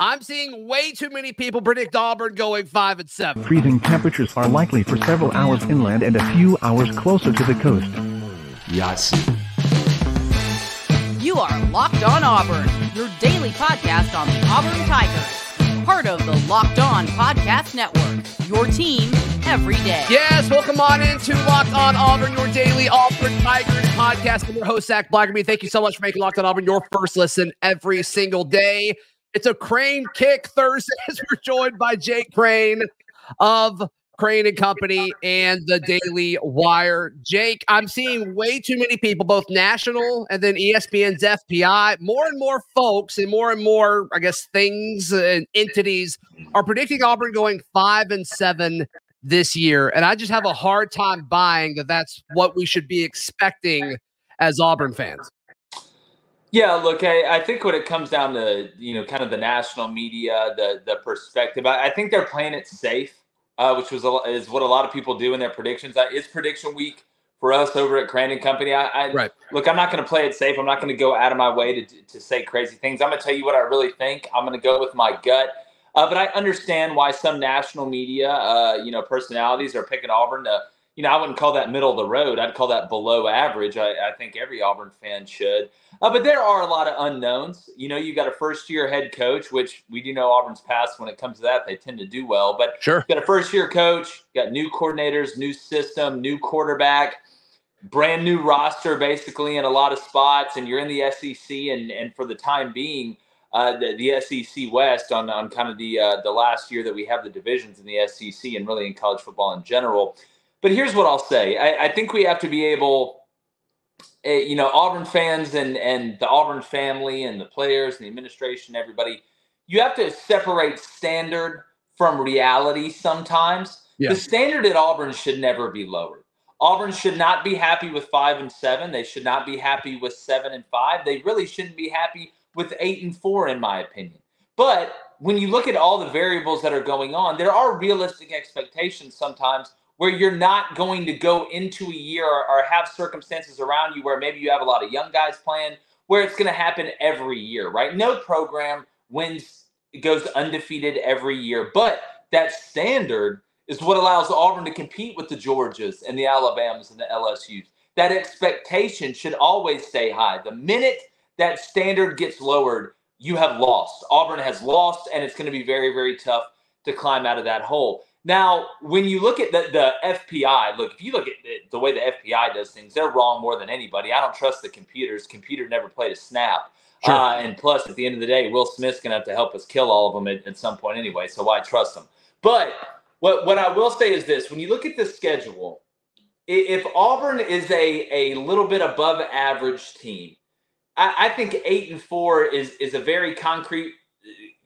I'm seeing way too many people predict Auburn going five and seven. Freezing temperatures are likely for several hours inland and a few hours closer to the coast. Yes. You are Locked On Auburn, your daily podcast on the Auburn Tigers. Part of the Locked On Podcast Network, your team every day. Yes, welcome on into Locked On Auburn, your daily Auburn Tigers podcast. I'm your host, Zac Blackerby. Thank you so much for making Locked On Auburn your first listen every single day. It's a Crane Kick Thursday as we're joined by Jake Crain of Crain and Company and the Daily Wire. Jake, I'm seeing way too many people, both national and then ESPN's FPI. More and more folks and more and more, I guess, things and entities are predicting Auburn going five and seven this year. And I just have a hard time buying that that's what we should be expecting as Auburn fans. Yeah, look, I, I think when it comes down to you know kind of the national media, the the perspective, I, I think they're playing it safe, uh, which was a, is what a lot of people do in their predictions. Uh, it's prediction week for us over at Crain and Company. I, I right. look, I'm not going to play it safe. I'm not going to go out of my way to to say crazy things. I'm going to tell you what I really think. I'm going to go with my gut. Uh, but I understand why some national media, uh, you know, personalities are picking Auburn to you know, I wouldn't call that middle of the road. I'd call that below average. I, I think every Auburn fan should. Uh, but there are a lot of unknowns. You know, you got a first year head coach, which we do know Auburn's past when it comes to that. They tend to do well. But sure. got a first year coach, got new coordinators, new system, new quarterback, brand new roster basically in a lot of spots. And you're in the SEC. And, and for the time being, uh, the, the SEC West on, on kind of the uh, the last year that we have the divisions in the SEC and really in college football in general – but here's what I'll say: I, I think we have to be able, uh, you know, Auburn fans and and the Auburn family and the players and the administration, everybody. You have to separate standard from reality. Sometimes yeah. the standard at Auburn should never be lowered. Auburn should not be happy with five and seven. They should not be happy with seven and five. They really shouldn't be happy with eight and four, in my opinion. But when you look at all the variables that are going on, there are realistic expectations sometimes where you're not going to go into a year or, or, have circumstances around you where maybe you have a lot of young guys playing, where it's going to happen every year, right? No program wins, goes undefeated every year, but that standard is what allows Auburn to compete with the Georgias and the Alabamas and the LSUs. That expectation should always stay high. The minute that standard gets lowered, you have lost. Auburn has lost, and it's going to be very, very tough to climb out of that hole. Now, when you look at the, the FPI, look, if you look at the, the, way the FPI does things, they're wrong more than anybody. I don't trust the computers. Computer never played a snap. Sure. Uh, and plus, at the end of the day, Will Smith's going to have to help us kill all of them at, at some point anyway. So why trust them? But what, what I will say is this when you look at the schedule, if Auburn is a, a little bit above average team, I, I think eight and four is, is a very concrete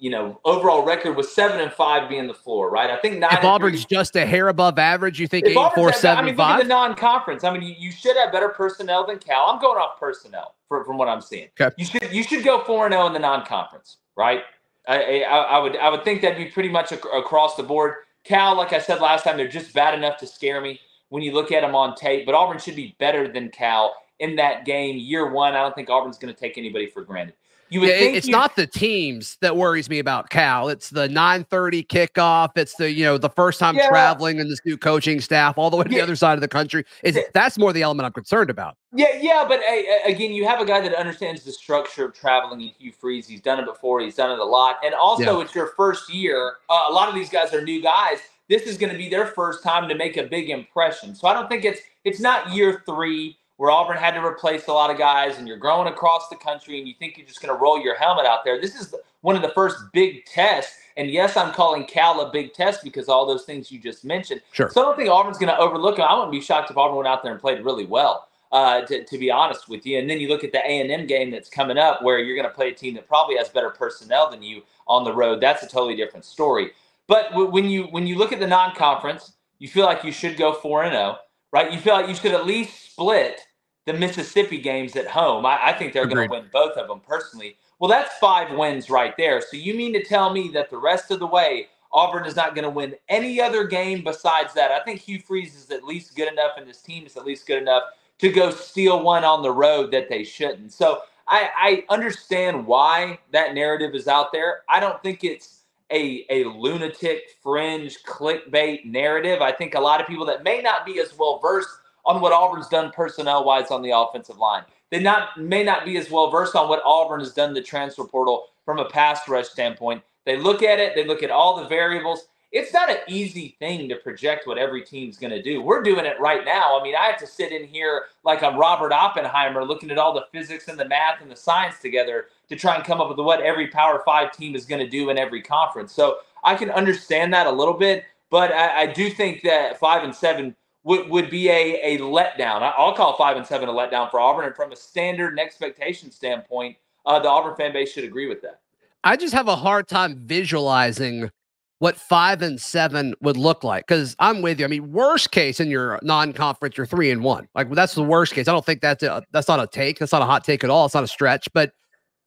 you know, overall record was seven and five being the floor, right? I think nine. If Auburn's three, just a hair above average, you think eight, four, seven, I mean, five? the non-conference. I mean, you, you, should have better personnel than Cal. I'm going off personnel for, from what I'm seeing. Okay. You should you should go four and zero oh in the non-conference, right? I, I, I, would I would think that'd be pretty much ac- across the board. Cal, like I said last time, they're just bad enough to scare me when you look at them on tape. But Auburn should be better than Cal in that game year one. I don't think Auburn's going to take anybody for granted. You would yeah, think it's not the teams that worries me about Cal. It's the 9:30 kickoff. It's the you know the first time yeah. traveling and this new coaching staff all the way to yeah. the other side of the country. Is that's more the element I'm concerned about. Yeah, yeah, but again, you have a guy that understands the structure of traveling in Hugh Freeze. He's done it before. He's done it a lot, and also it's your first year. Uh, a lot of these guys are new guys. This is going to be their first time to make a big impression. So I don't think it's it's not year three where Auburn had to replace a lot of guys and you're growing across the country and you think you're just going to roll your helmet out there. This is one of the first big tests. And yes, I'm calling Cal a big test because all those things you just mentioned. Sure. So I don't think Auburn's going to overlook them. I wouldn't be shocked if Auburn went out there and played really well. Uh, to, to be honest with you, and then you look at the A and M game that's coming up, where you're going to play a team that probably has better personnel than you on the road. That's a totally different story. But w- when you when you look at the non-conference, you feel like you should go four and zero, oh, right? You feel like you should at least split the Mississippi games at home. I, I think they're going to win both of them personally. Well, that's five wins right there. So you mean to tell me that the rest of the way, Auburn is not going to win any other game besides that? I think Hugh Freeze is at least good enough, and this team is at least good enough to go steal one on the road that they shouldn't. So I, I understand why that narrative is out there. I don't think it's a, a lunatic fringe clickbait narrative. I think a lot of people that may not be as well versed on what Auburn's done personnel wise on the offensive line. They not may not be as well versed on what Auburn has done the transfer portal from a pass rush standpoint. They look at it, they look at all the variables. It's not an easy thing to project what every team's going to do. We're doing it right now. I mean, I have to sit in here like I'm Robert Oppenheimer looking at all the physics and the math and the science together to try and come up with what every Power Five team is going to do in every conference. So I can understand that a little bit, but I, I do think that five and seven would, would be a, a letdown. I'll call five and seven a letdown for Auburn. And from a standard and expectation standpoint, uh, the Auburn fan base should agree with that. I just have a hard time visualizing what five and seven would look like because I'm with you. I mean, worst case in your non-conference, you're three and one. Like that's the worst case. I don't think that's a, that's not a take. That's not a hot take at all. It's not a stretch. But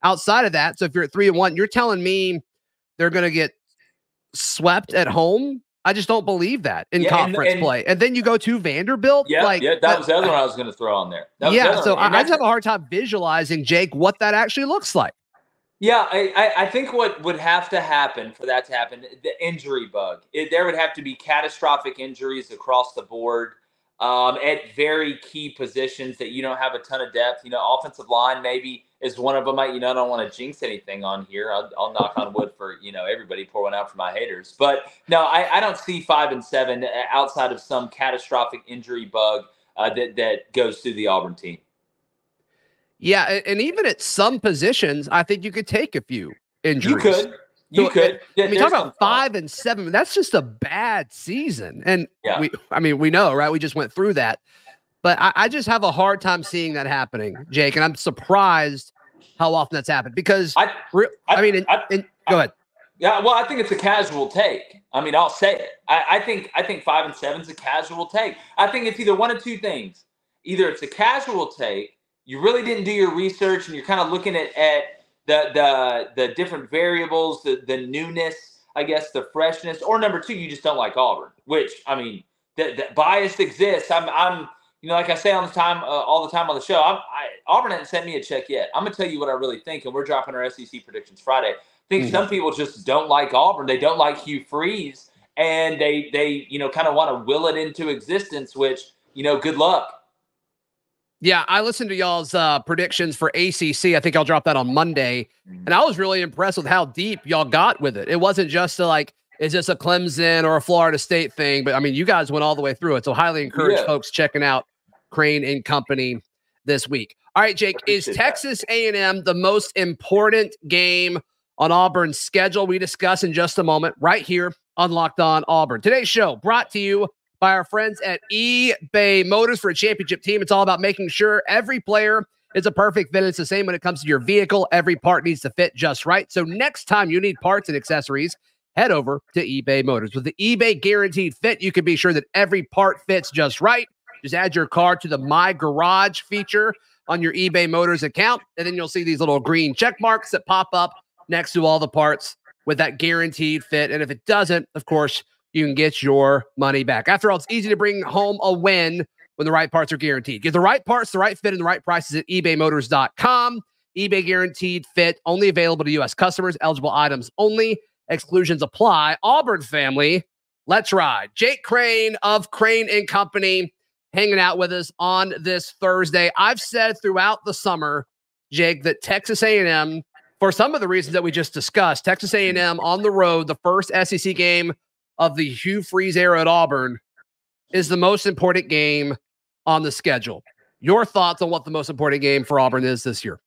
outside of that, so if you're at three and one, you're telling me they're going to get swept at home I just don't believe that in yeah, conference and, and, play. And then you go to Vanderbilt. Yeah, like, yeah, that was the other one I was going to throw on there. yeah, so I, I just have a hard time visualizing Jake what that actually looks like. Yeah, I, I think what would have to happen for that to happen, the injury bug. It, there would have to be catastrophic injuries across the board um, at very key positions that you don't have a ton of depth. You know, offensive line maybe is one of them. I, you know, I don't want to jinx anything on here. I'll, I'll, knock on wood for you know everybody. Pour one out for my haters. But no, I, I don't see five and seven uh, outside of some catastrophic injury bug uh, that that goes through the Auburn team. Yeah, and even at some positions, I think you could take a few injuries. You could. You so, could. I mean, talk about five and seven. That's just a bad season, and yeah. we. I mean, we know, right? We just went through that. But I, I, just have a hard time seeing that happening, Jake. And I'm surprised how often that's happened because I, I, I mean, in, in, go ahead. Yeah, well, I think it's a casual take. I mean, I'll say it. I, I think I think five and seven is a casual take. I think it's either one of two things. Either it's a casual take, you really didn't do your research, and you're kind of looking at at the the the different variables, the the newness, I guess, the freshness, or number two, you just don't like Auburn. Which I mean, that, that bias exists. I'm I'm you know, like I say on the time, uh, all the time on the show, I'm, I, Auburn hasn't sent me a check yet. I'm gonna tell you what I really think, and we're dropping our SEC predictions Friday. I think mm-hmm. some people just don't like Auburn. They don't like Hugh Freeze, and they they you know kind of want to will it into existence. Which you know, good luck. Yeah, I listened to y'all's uh, predictions for ACC. I think I'll drop that on Monday, mm-hmm. and I was really impressed with how deep y'all got with it. It wasn't just a, like is this a Clemson or a Florida State thing? But I mean, you guys went all the way through it. So highly encourage yeah. folks checking out Crain and Company this week. All right, Jake, is Texas A&M the most important game on Auburn's schedule? We discuss in just a moment right here on Locked On Auburn. Today's show brought to you by our friends at eBay Motors for a championship team. It's all about making sure every player is a perfect fit. It's the same when it comes to your vehicle. Every part needs to fit just right. So next time you need parts and accessories, head over to eBay Motors. With the eBay guaranteed fit, you can be sure that every part fits just right. Just add your car to the My Garage feature on your eBay Motors account, and then you'll see these little green check marks that pop up next to all the parts with that guaranteed fit. And if it doesn't, of course, you can get your money back. After all, it's easy to bring home a win when the right parts are guaranteed. Get the right parts, the right fit, and the right prices at ebaymotors.com. eBay guaranteed fit only available to U.S. customers, eligible items only. Exclusions apply. Auburn family, let's ride. Jake Crain of Crain and Company hanging out with us on this Thursday. I've said throughout the summer, Jake, that Texas A&M, for some of the reasons that we just discussed, Texas A&M on the road, the first SEC game of the Hugh Freeze era at Auburn, is the most important game on the schedule. Your thoughts on what the most important game for Auburn is this year?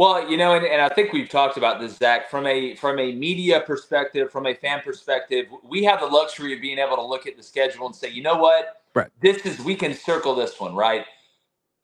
Well, you know, and, and I think we've talked about this, Zac, from a from a media perspective, from a fan perspective, we have the luxury of being able to look at the schedule and say, you know what, right. this is we can circle this one, right?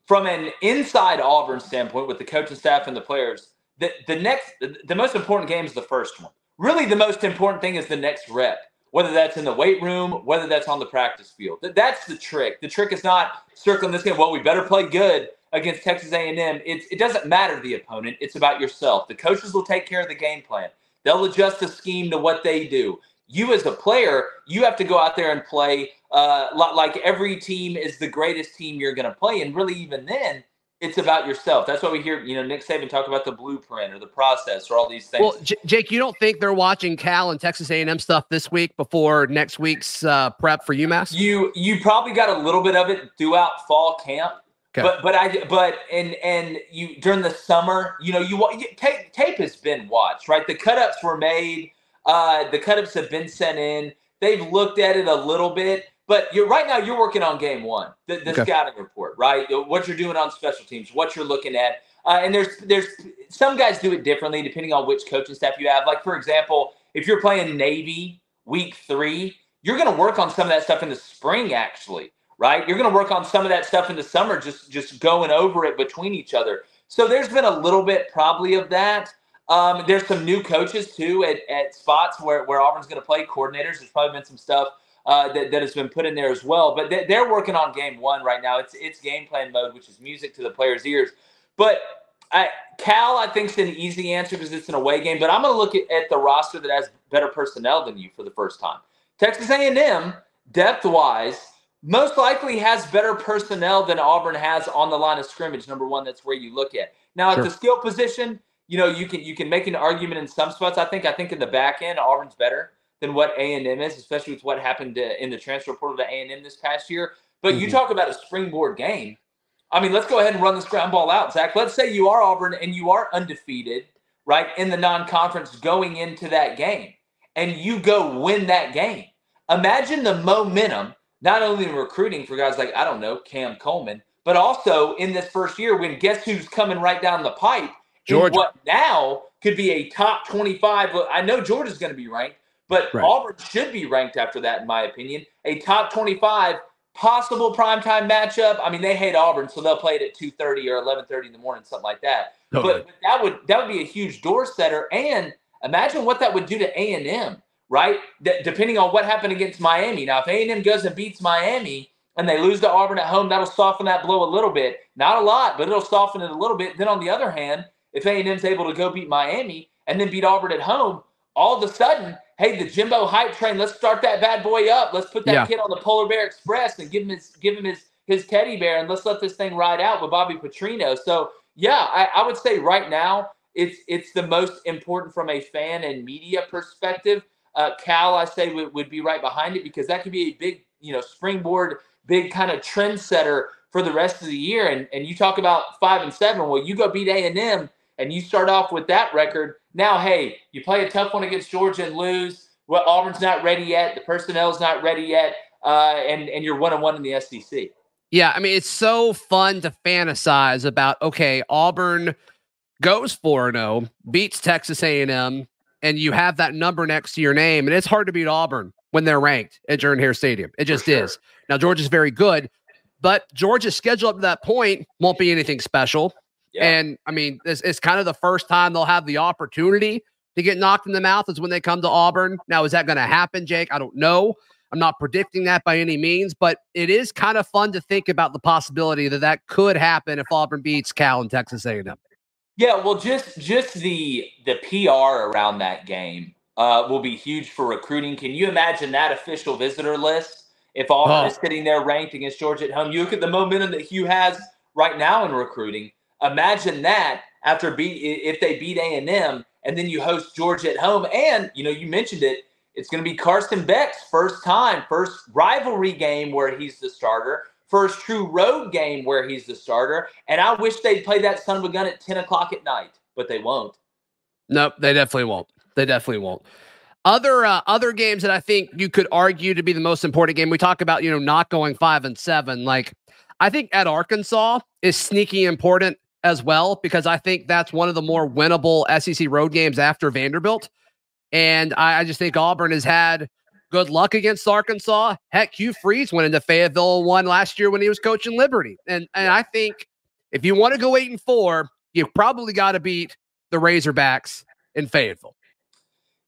From an inside Auburn standpoint, with the coaching staff and the players, the the next the most important game is the first one. Really, the most important thing is the next rep, whether that's in the weight room, whether that's on the practice field. That's the trick. The trick is not circling this game. Well, we better play good against Texas A&M, it's, it doesn't matter the opponent. It's about yourself. The coaches will take care of the game plan. They'll adjust the scheme to what they do. You as a player, you have to go out there and play uh, like every team is the greatest team you're going to play. And really, even then, it's about yourself. That's why we hear, you know, Nick Saban talk about the blueprint or the process or all these things. Well, J- Jake, you don't think they're watching Cal and Texas A&M stuff this week before next week's uh, prep for UMass? You you probably got a little bit of it throughout fall camp. Okay. But but I but and and you during the summer, you know, you, you tape tape has been watched, right? The cutups were made, uh, the cutups have been sent in. They've looked at it a little bit but you're right now you're working on game one, the, the okay. scouting report, right? What you're doing on special teams, what you're looking at, uh, and there's there's some guys do it differently depending on which coaching staff you have. Like for example, if you're playing Navy week three, you're going to work on some of that stuff in the spring, actually, right? You're going to work on some of that stuff in the summer, just just going over it between each other. So there's been a little bit probably of that. Um, there's some new coaches too at, at spots where, where Auburn's going to play coordinators. There's probably been some stuff uh, that, that has been put in there as well. But they, they're working on game one right now. It's it's game plan mode, which is music to the players' ears. But I, Cal, I think, is an easy answer because it's an away game. But I'm going to look at, at the roster that has better personnel than you for the first time. Texas A&M, depth-wise, most likely has better personnel than Auburn has on the line of scrimmage. Number one, that's where you look at. Now sure. at the skill position, you know, you can you can make an argument in some spots. I think I think in the back end, Auburn's better than what A and M is, especially with what happened to, in the transfer portal to A and M this past year. But mm-hmm. you talk about a springboard game. I mean, let's go ahead and run this ground ball out, Zac. Let's say you are Auburn and you are undefeated, right, in the non-conference going into that game, and you go win that game. Imagine the momentum, not only in recruiting for guys like I don't know Cam Coleman, but also in this first year when guess who's coming right down the pipe? Georgia. What now could be a top twenty-five. I know Georgia's going to be ranked, but right. Auburn should be ranked after that, in my opinion. A top 25 possible primetime matchup. I mean, they hate Auburn, so they'll play it at 2:30 or 11:30 in the morning, something like that. Totally. But, but, that would that would be a huge door setter. And imagine what that would do to A and M, right? D- depending on what happened against Miami. Now, if A and M goes and beats Miami and they lose to Auburn at home, that'll soften that blow a little bit. Not a lot, but it'll soften it a little bit. Then on the other hand, if A and M's able to go beat Miami and then beat Auburn at home, all of a sudden hey, the Jimbo hype train, let's start that bad boy up. Let's put that yeah. kid on the Polar Bear Express and give him his give him his his teddy bear and let's let this thing ride out with Bobby Petrino. So yeah, I, I would say right now it's it's the most important from a fan and media perspective. Uh, Cal, I say would, would be right behind it because that could be a big, you know, springboard, big kind of trendsetter for the rest of the year. And and you talk about five and seven. Well, you go beat A and M and you start off with that record now, hey, you play a tough one against Georgia and lose. Well, Auburn's not ready yet. The personnel's not ready yet, uh, and and you're one on one in the SEC. Yeah, I mean it's so fun to fantasize about. Okay, Auburn goes four zero, oh, beats Texas A and you have that number next to your name, and it's hard to beat Auburn when they're ranked at Jordan Hare Stadium. It just sure. is. Now Georgia's very good, but Georgia's schedule up to that point won't be anything special. Yeah. And I mean, it's, it's kind of the first time they'll have the opportunity to get knocked in the mouth is when they come to Auburn. Now, is that going to happen, Jake? I don't know. I'm not predicting that by any means, but it is kind of fun to think about the possibility that that could happen if Auburn beats Cal and Texas A&M. Yeah, well, just just the the PR around that game uh, will be huge for recruiting. Can you imagine that official visitor list if Auburn oh. is sitting there ranked against Georgia at home? You look at the momentum that Hugh has right now in recruiting. Imagine that after beat if they beat A and M, and then you host Georgia at home, and you know you mentioned it. It's going to be Carson Beck's first time, first rivalry game where he's the starter, first true road game where he's the starter. And I wish they'd play that son of a gun at 10 o'clock at night, but they won't. Nope, they definitely won't. They definitely won't. Other uh, other games that I think you could argue to be the most important game. We talk about you know not going five and seven. Like I think at Arkansas is sneaky important as well because I think that's one of the more winnable SEC road games after Vanderbilt. And I, I just think Auburn has had good luck against Arkansas. Heck, Hugh Freeze went into Fayetteville one last year when he was coaching Liberty. And and I think if you want to go eight and four, you probably got to beat the Razorbacks in Fayetteville.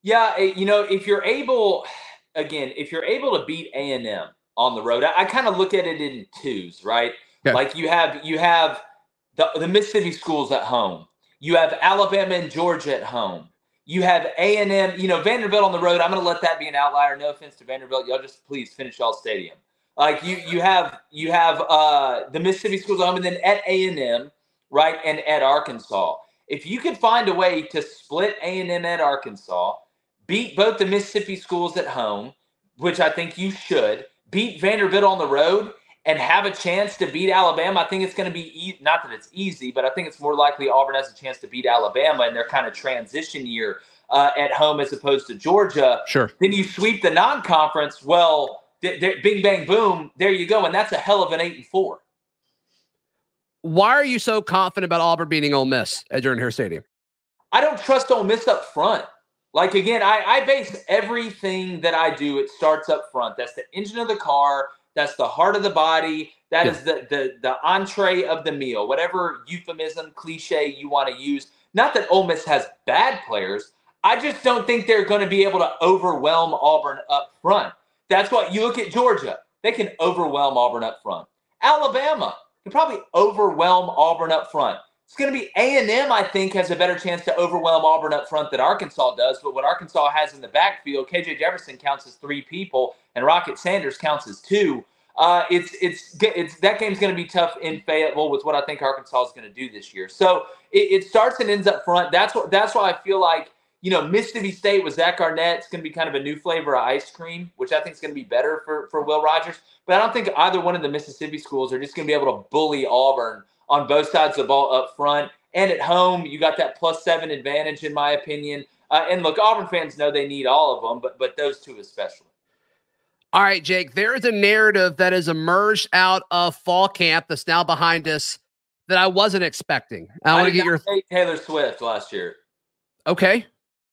Yeah, eh, you know, if you're able, again, if you're able to beat A and M on the road, I, I kind of look at it in twos, right? Okay. Like you have you have the, the Mississippi schools at home. You have Alabama and Georgia at home. You have A and M. You know Vanderbilt on the road. I'm going to let that be an outlier. No offense to Vanderbilt. Y'all just please finish y'all stadium. Like you, you have you have uh, the Mississippi schools at home, and then at A and M, right, and at Arkansas. If you could find a way to split A&M at Arkansas, beat both the Mississippi schools at home, which I think you should, beat Vanderbilt on the road, and have a chance to beat Alabama, I think it's going to be e- not that it's easy, but I think it's more likely Auburn has a chance to beat Alabama in their kind of transition year uh, at home as opposed to Georgia. Sure. Then you sweep the non-conference. Well, th- th- bing bang boom, there you go, and that's a hell of an eight and four. Why are you so confident about Auburn beating Ole Miss at Jordan Hare Stadium? I don't trust Ole Miss up front. Like again, I, I base everything that I do. It starts up front. That's the engine of the car. That's the heart of the body. That Yeah. is the the the entree of the meal. Whatever euphemism, cliche you want to use. Not that Ole Miss has bad players. I just don't think they're going to be able to overwhelm Auburn up front. That's what you look at Georgia. They can overwhelm Auburn up front. Alabama can probably overwhelm Auburn up front. It's going to be A&M, I think, has a better chance to overwhelm Auburn up front than Arkansas does. But what Arkansas has in the backfield, KJ Jefferson counts as three people, and Rocket Sanders counts as two. Uh, it's it's it's that game's going to be tough in Fayetteville with what I think Arkansas is going to do this year. So it, it starts and ends up front. That's what that's why I feel like you know Mississippi State with Zach Arnett. It's going to be kind of a new flavor of ice cream, which I think is going to be better for for Will Rogers. But I don't think either one of the Mississippi schools are just going to be able to bully Auburn on both sides of the ball up front and at home. You got that plus seven advantage, in my opinion. Uh, and look, Auburn fans know they need all of them, but but those two especially. All right, Jake, there is a narrative that has emerged out of fall camp that's now behind us that I wasn't expecting. I want to get your Taylor Swift last year. okay.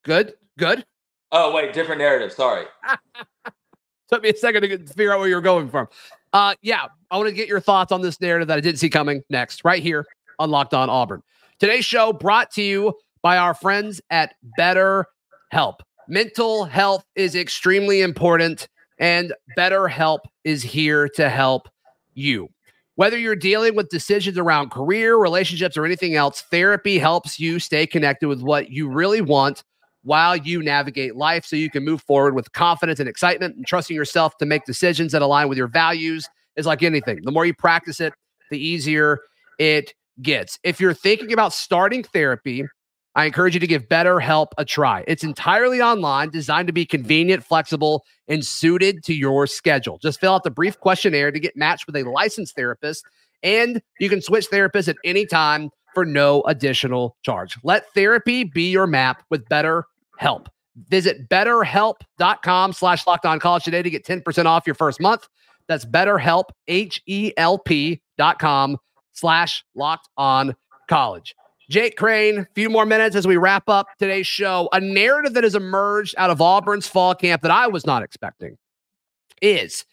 Good, good. Oh wait, different narrative. Sorry. Took me a second to get- to figure out where you were going from. Uh, yeah, I want to get your thoughts on this narrative that I didn't see coming next, right here on Locked On Auburn. Today's show brought to you by our friends at Better Help. Mental health is extremely important, and Better Help is here to help you. Whether you're dealing with decisions around career, relationships, or anything else, therapy helps you stay connected with what you really want while you navigate life so you can move forward with confidence and excitement and trusting yourself to make decisions that align with your values is like anything. The more you practice it, the easier it gets. If you're thinking about starting therapy, I encourage you to give BetterHelp a try. It's entirely online, designed to be convenient, flexible, and suited to your schedule. Just fill out the brief questionnaire to get matched with a licensed therapist, and you can switch therapists at any time for no additional charge. Let therapy be your map with BetterHelp. Visit betterhelp.com slash locked on college today to get 10% off your first month. That's betterhelp, H-E-L-P dot com slash locked on college. Jake Crain, a few more minutes as we wrap up today's show. A narrative that has emerged out of Auburn's fall camp that I was not expecting is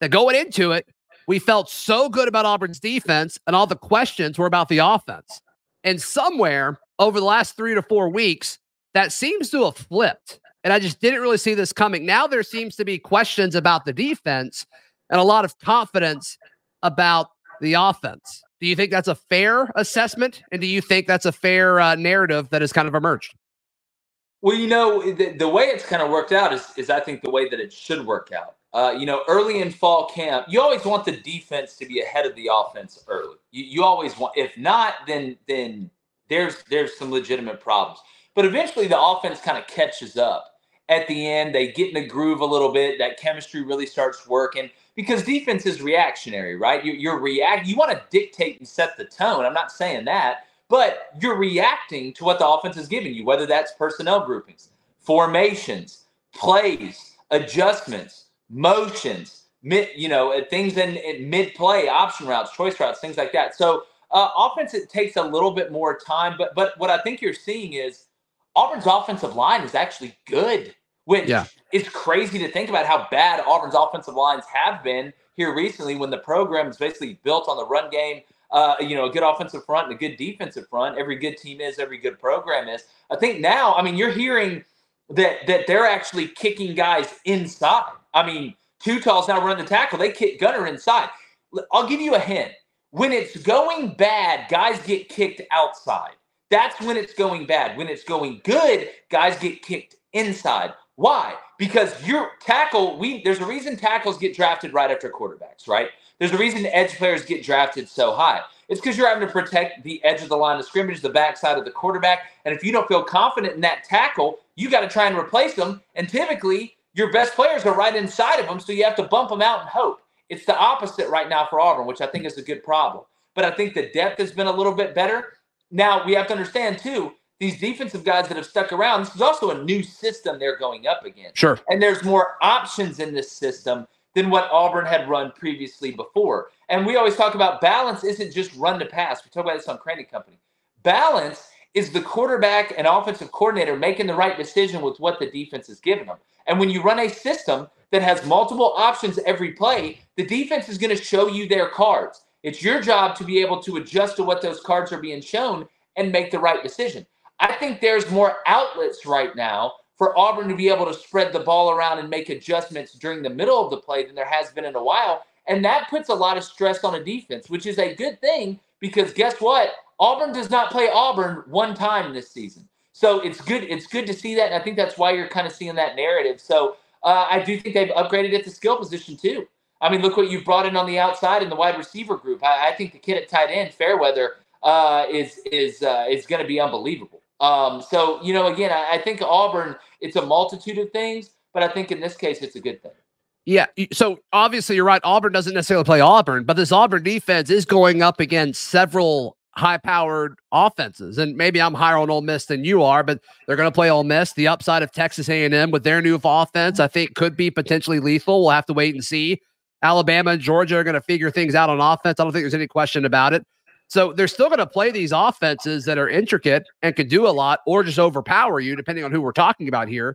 that going into it, we felt so good about Auburn's defense, and all the questions were about the offense. And somewhere over the last three to four weeks, that seems to have flipped. And I just didn't really see this coming. Now there seems to be questions about the defense and a lot of confidence about the offense. Do you think that's a fair assessment? And do you think that's a fair uh, narrative that has kind of emerged? Well, you know, the, the way it's kind of worked out is, is I think the way that it should work out. Uh, you know, early in fall camp, you always want the defense to be ahead of the offense early. You, you always want. If not, then then there's there's some legitimate problems. But eventually, the offense kind of catches up. At the end, they get in a groove a little bit. That chemistry really starts working because defense is reactionary, right? You, you're react. You want to dictate and set the tone. I'm not saying that, but you're reacting to what the offense is giving you, whether that's personnel groupings, formations, plays, adjustments, motions, mid, you know, things in, in mid play, option routes, choice routes, things like that. So uh, offense, it takes a little bit more time, but but what I think you're seeing is Auburn's offensive line is actually good, which Yeah. is crazy to think about how bad Auburn's offensive lines have been here recently when the program is basically built on the run game. Uh, you know, a good offensive front and a good defensive front. Every good team is, every good program is. I think now, I mean, you're hearing that that they're actually kicking guys inside. I mean, two talls now run the tackle. They kick Gunner inside. I'll give you a hint. When it's going bad, guys get kicked outside. That's when it's going bad. When it's going good, guys get kicked inside. Why? Because your tackle, we there's a reason tackles get drafted right after quarterbacks, right? There's a reason edge players get drafted so high. It's because you're having to protect the edge of the line of scrimmage, the backside of the quarterback. And if you don't feel confident in that tackle, you got to try and replace them. And typically, your best players are right inside of them, so you have to bump them out and hope. It's the opposite right now for Auburn, which I think is a good problem. But I think the depth has been a little bit better. Now we have to understand too, these defensive guys that have stuck around, this is also a new system they're going up against. Sure. And there's more options in this system than what Auburn had run previously before. And we always talk about balance isn't just run to pass. We talk about this on Crain Company. Balance is the quarterback and offensive coordinator making the right decision with what the defense is giving them. And when you run a system that has multiple options every play, the defense is going to show you their cards. It's your job to be able to adjust to what those cards are being shown and make the right decision. I think there's more outlets right now for Auburn to be able to spread the ball around and make adjustments during the middle of the play than there has been in a while. And that puts a lot of stress on a defense, which is a good thing because guess what? Auburn does not play Auburn one time this season. So it's good. It's good to see that. And I think that's why you're kind of seeing that narrative. So uh, I do think they've upgraded at the skill position too. I mean, look what you've brought in on the outside in the wide receiver group. I, I think the kid at tight end, Fairweather, uh, is is uh, is going to be unbelievable. Um, so you know, again, I, I think Auburn. It's a multitude of things, but I think in this case, it's a good thing. Yeah. So obviously, you're right. Auburn doesn't necessarily play Auburn, but this Auburn defense is going up against several high-powered offenses. And maybe I'm higher on Ole Miss than you are, but they're going to play Ole Miss. The upside of Texas A&M with their new offense, I think, could be potentially lethal. We'll have to wait and see. Alabama and Georgia are going to figure things out on offense. I don't think there's any question about it. So they're still going to play these offenses that are intricate and could do a lot or just overpower you, depending on who we're talking about here.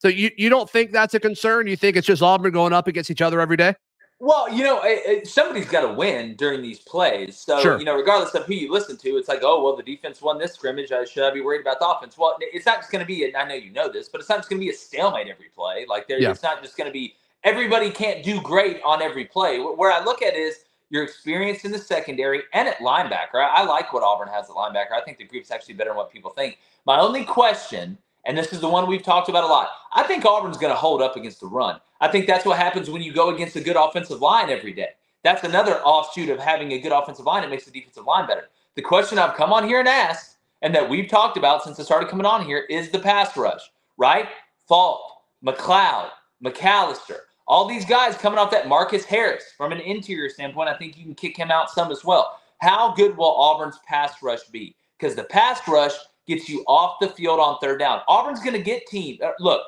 So you, you don't think that's a concern? You think it's just Auburn going up against each other every day? Well, you know, it, it, somebody's got to win during these plays. So, Sure. you know, regardless of who you listen to, it's like, oh, well, the defense won this scrimmage. I should I be worried about the offense? Well, it's not just going to be. I know you know this, but it's not just going to be a stalemate every play. Like, there, Yeah. it's not just going to be everybody can't do great on every play. Where I look at is your experience in the secondary and at linebacker. I, I like what Auburn has at linebacker. I think the group's actually better than what people think. My only question, and this is the one we've talked about a lot, I think Auburn's going to hold up against the run. I think that's what happens when you go against a good offensive line every day. That's another offshoot of having a good offensive line. It makes the defensive line better. The question I've come on here and asked, and that we've talked about since I started coming on here, is the pass rush, right? Faulk, McLeod, McAllister, all these guys coming off that Marcus Harris. From an interior standpoint, I think you can kick him out some as well. How good will Auburn's pass rush be? Because the pass rush gets you off the field on third down. Auburn's going to get team. uh, Look,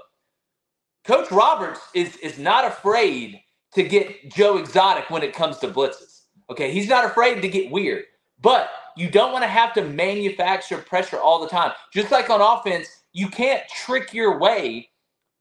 Coach Roberts is is not afraid to get Joe Exotic when it comes to blitzes. Okay, he's not afraid to get weird, but you don't want to have to manufacture pressure all the time. Just like on offense, you can't trick your way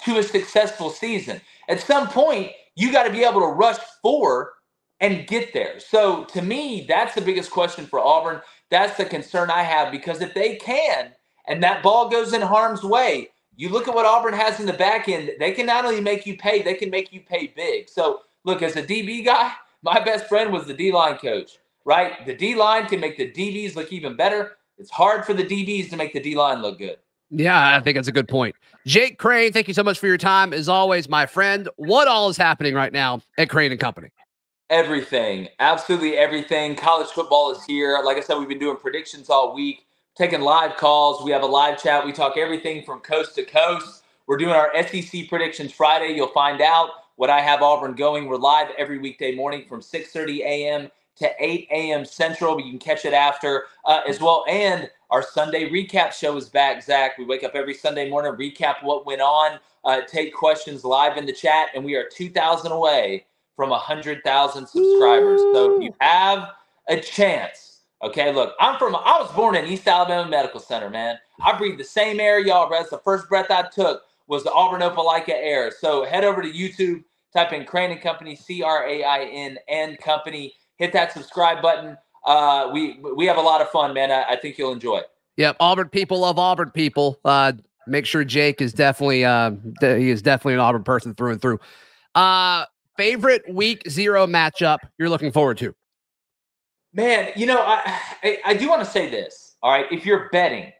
to a successful season. At some point, you got to be able to rush four and get there. So to me, that's the biggest question for Auburn. That's the concern I have because if they can, and that ball goes in harm's way, you look at what Auburn has in the back end, they can not only make you pay, they can make you pay big. So look, as a DB guy, my best friend was the D line coach, right? The D line can make the DBs look even better. It's hard for the DBs to make the D line look good. Yeah, I think that's a good point. Jake Crain, thank you so much for your time. As always, my friend, what all is happening right now at Crain and Company? Everything, absolutely everything. College football is here. Like I said, we've been doing predictions all week, taking live calls. We have a live chat. We talk everything from coast to coast. We're doing our SEC predictions Friday. You'll find out what I have Auburn going. We're live every weekday morning from 6:30 a.m. to 8 a.m. Central. But you can catch it after uh, as well. And our Sunday recap show is back. Zac, we wake up every Sunday morning, recap what went on, uh, take questions live in the chat, and we are 2,000 away from 100,000 subscribers. So if you have a chance, okay, look, I'm from, I was born in East Alabama Medical Center, man. I breathe the same air y'all breath. The first breath I took was the Auburn Opelika air. So head over to YouTube, type in Crain and Company, C R A I N and Company, hit that subscribe button. Uh, we we have a lot of fun, man. I, I think you'll enjoy it. Yep, Auburn people love Auburn people. Uh, make sure Jake is definitely uh, de- he is definitely an Auburn person through and through. Uh, favorite week zero matchup you're looking forward to? Man, you know, I, I, I do want to say this. All right. If you're betting,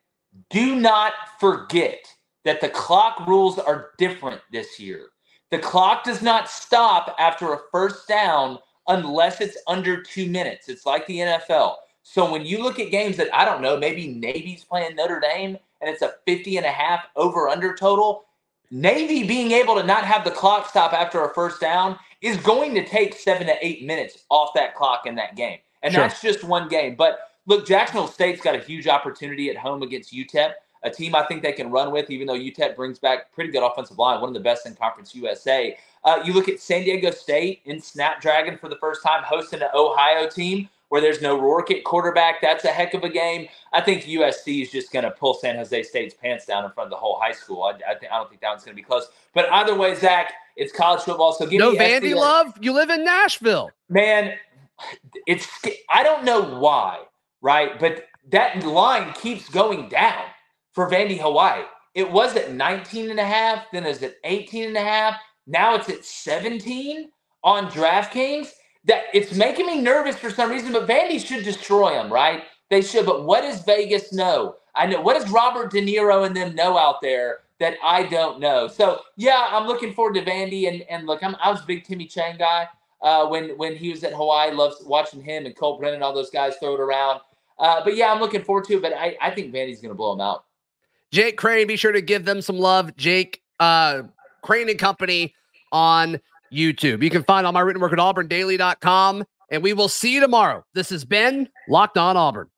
do not forget that the clock rules are different this year. The clock does not stop after a first down unless it's under two minutes. It's like the NFL. So when you look at games that I don't know, maybe Navy's playing Notre Dame and it's a 50 and a half over under total, Navy being able to not have the clock stop after a first down is going to take seven to eight minutes off that clock in that game. And sure. that's just one game. But look, Jacksonville State's got a huge opportunity at home against UTEP, a team I think they can run with, even though UTEP brings back pretty good offensive line, one of the best in Conference USA. Uh, you look at San Diego State in Snapdragon for the first time, hosting an Ohio team where there's no Rourke at quarterback. That's a heck of a game. I think USC is just going to pull San Jose State's pants down in front of the whole high school. I, I, think, I don't think that one's going to be close. But either way, Zac, it's college football. So give no me Vandy love. You live in Nashville, man. It's I don't know why, right? But that line keeps going down for Vandy Hawaii. It was at 19 and a half, then it's at 18 and a half. Now it's at 17 on DraftKings that it's making me nervous for some reason. But Vandy should destroy them, right? They should. But what does Vegas know? I know. What does Robert De Niro and them know out there that I don't know? So yeah, I'm looking forward to Vandy. And and look, I'm, I was a big Timmy Chang guy uh, when when he was at Hawaii. Loves watching him and Colt Brennan, and all those guys throw it around. Uh, but yeah, I'm looking forward to it. But I, I think Vandy's going to blow them out. Jake Crain, be sure to give them some love. Jake uh, Crain and Company on YouTube. You can find all my written work at auburndaily.com. And we will see you tomorrow. This has been Locked On Auburn.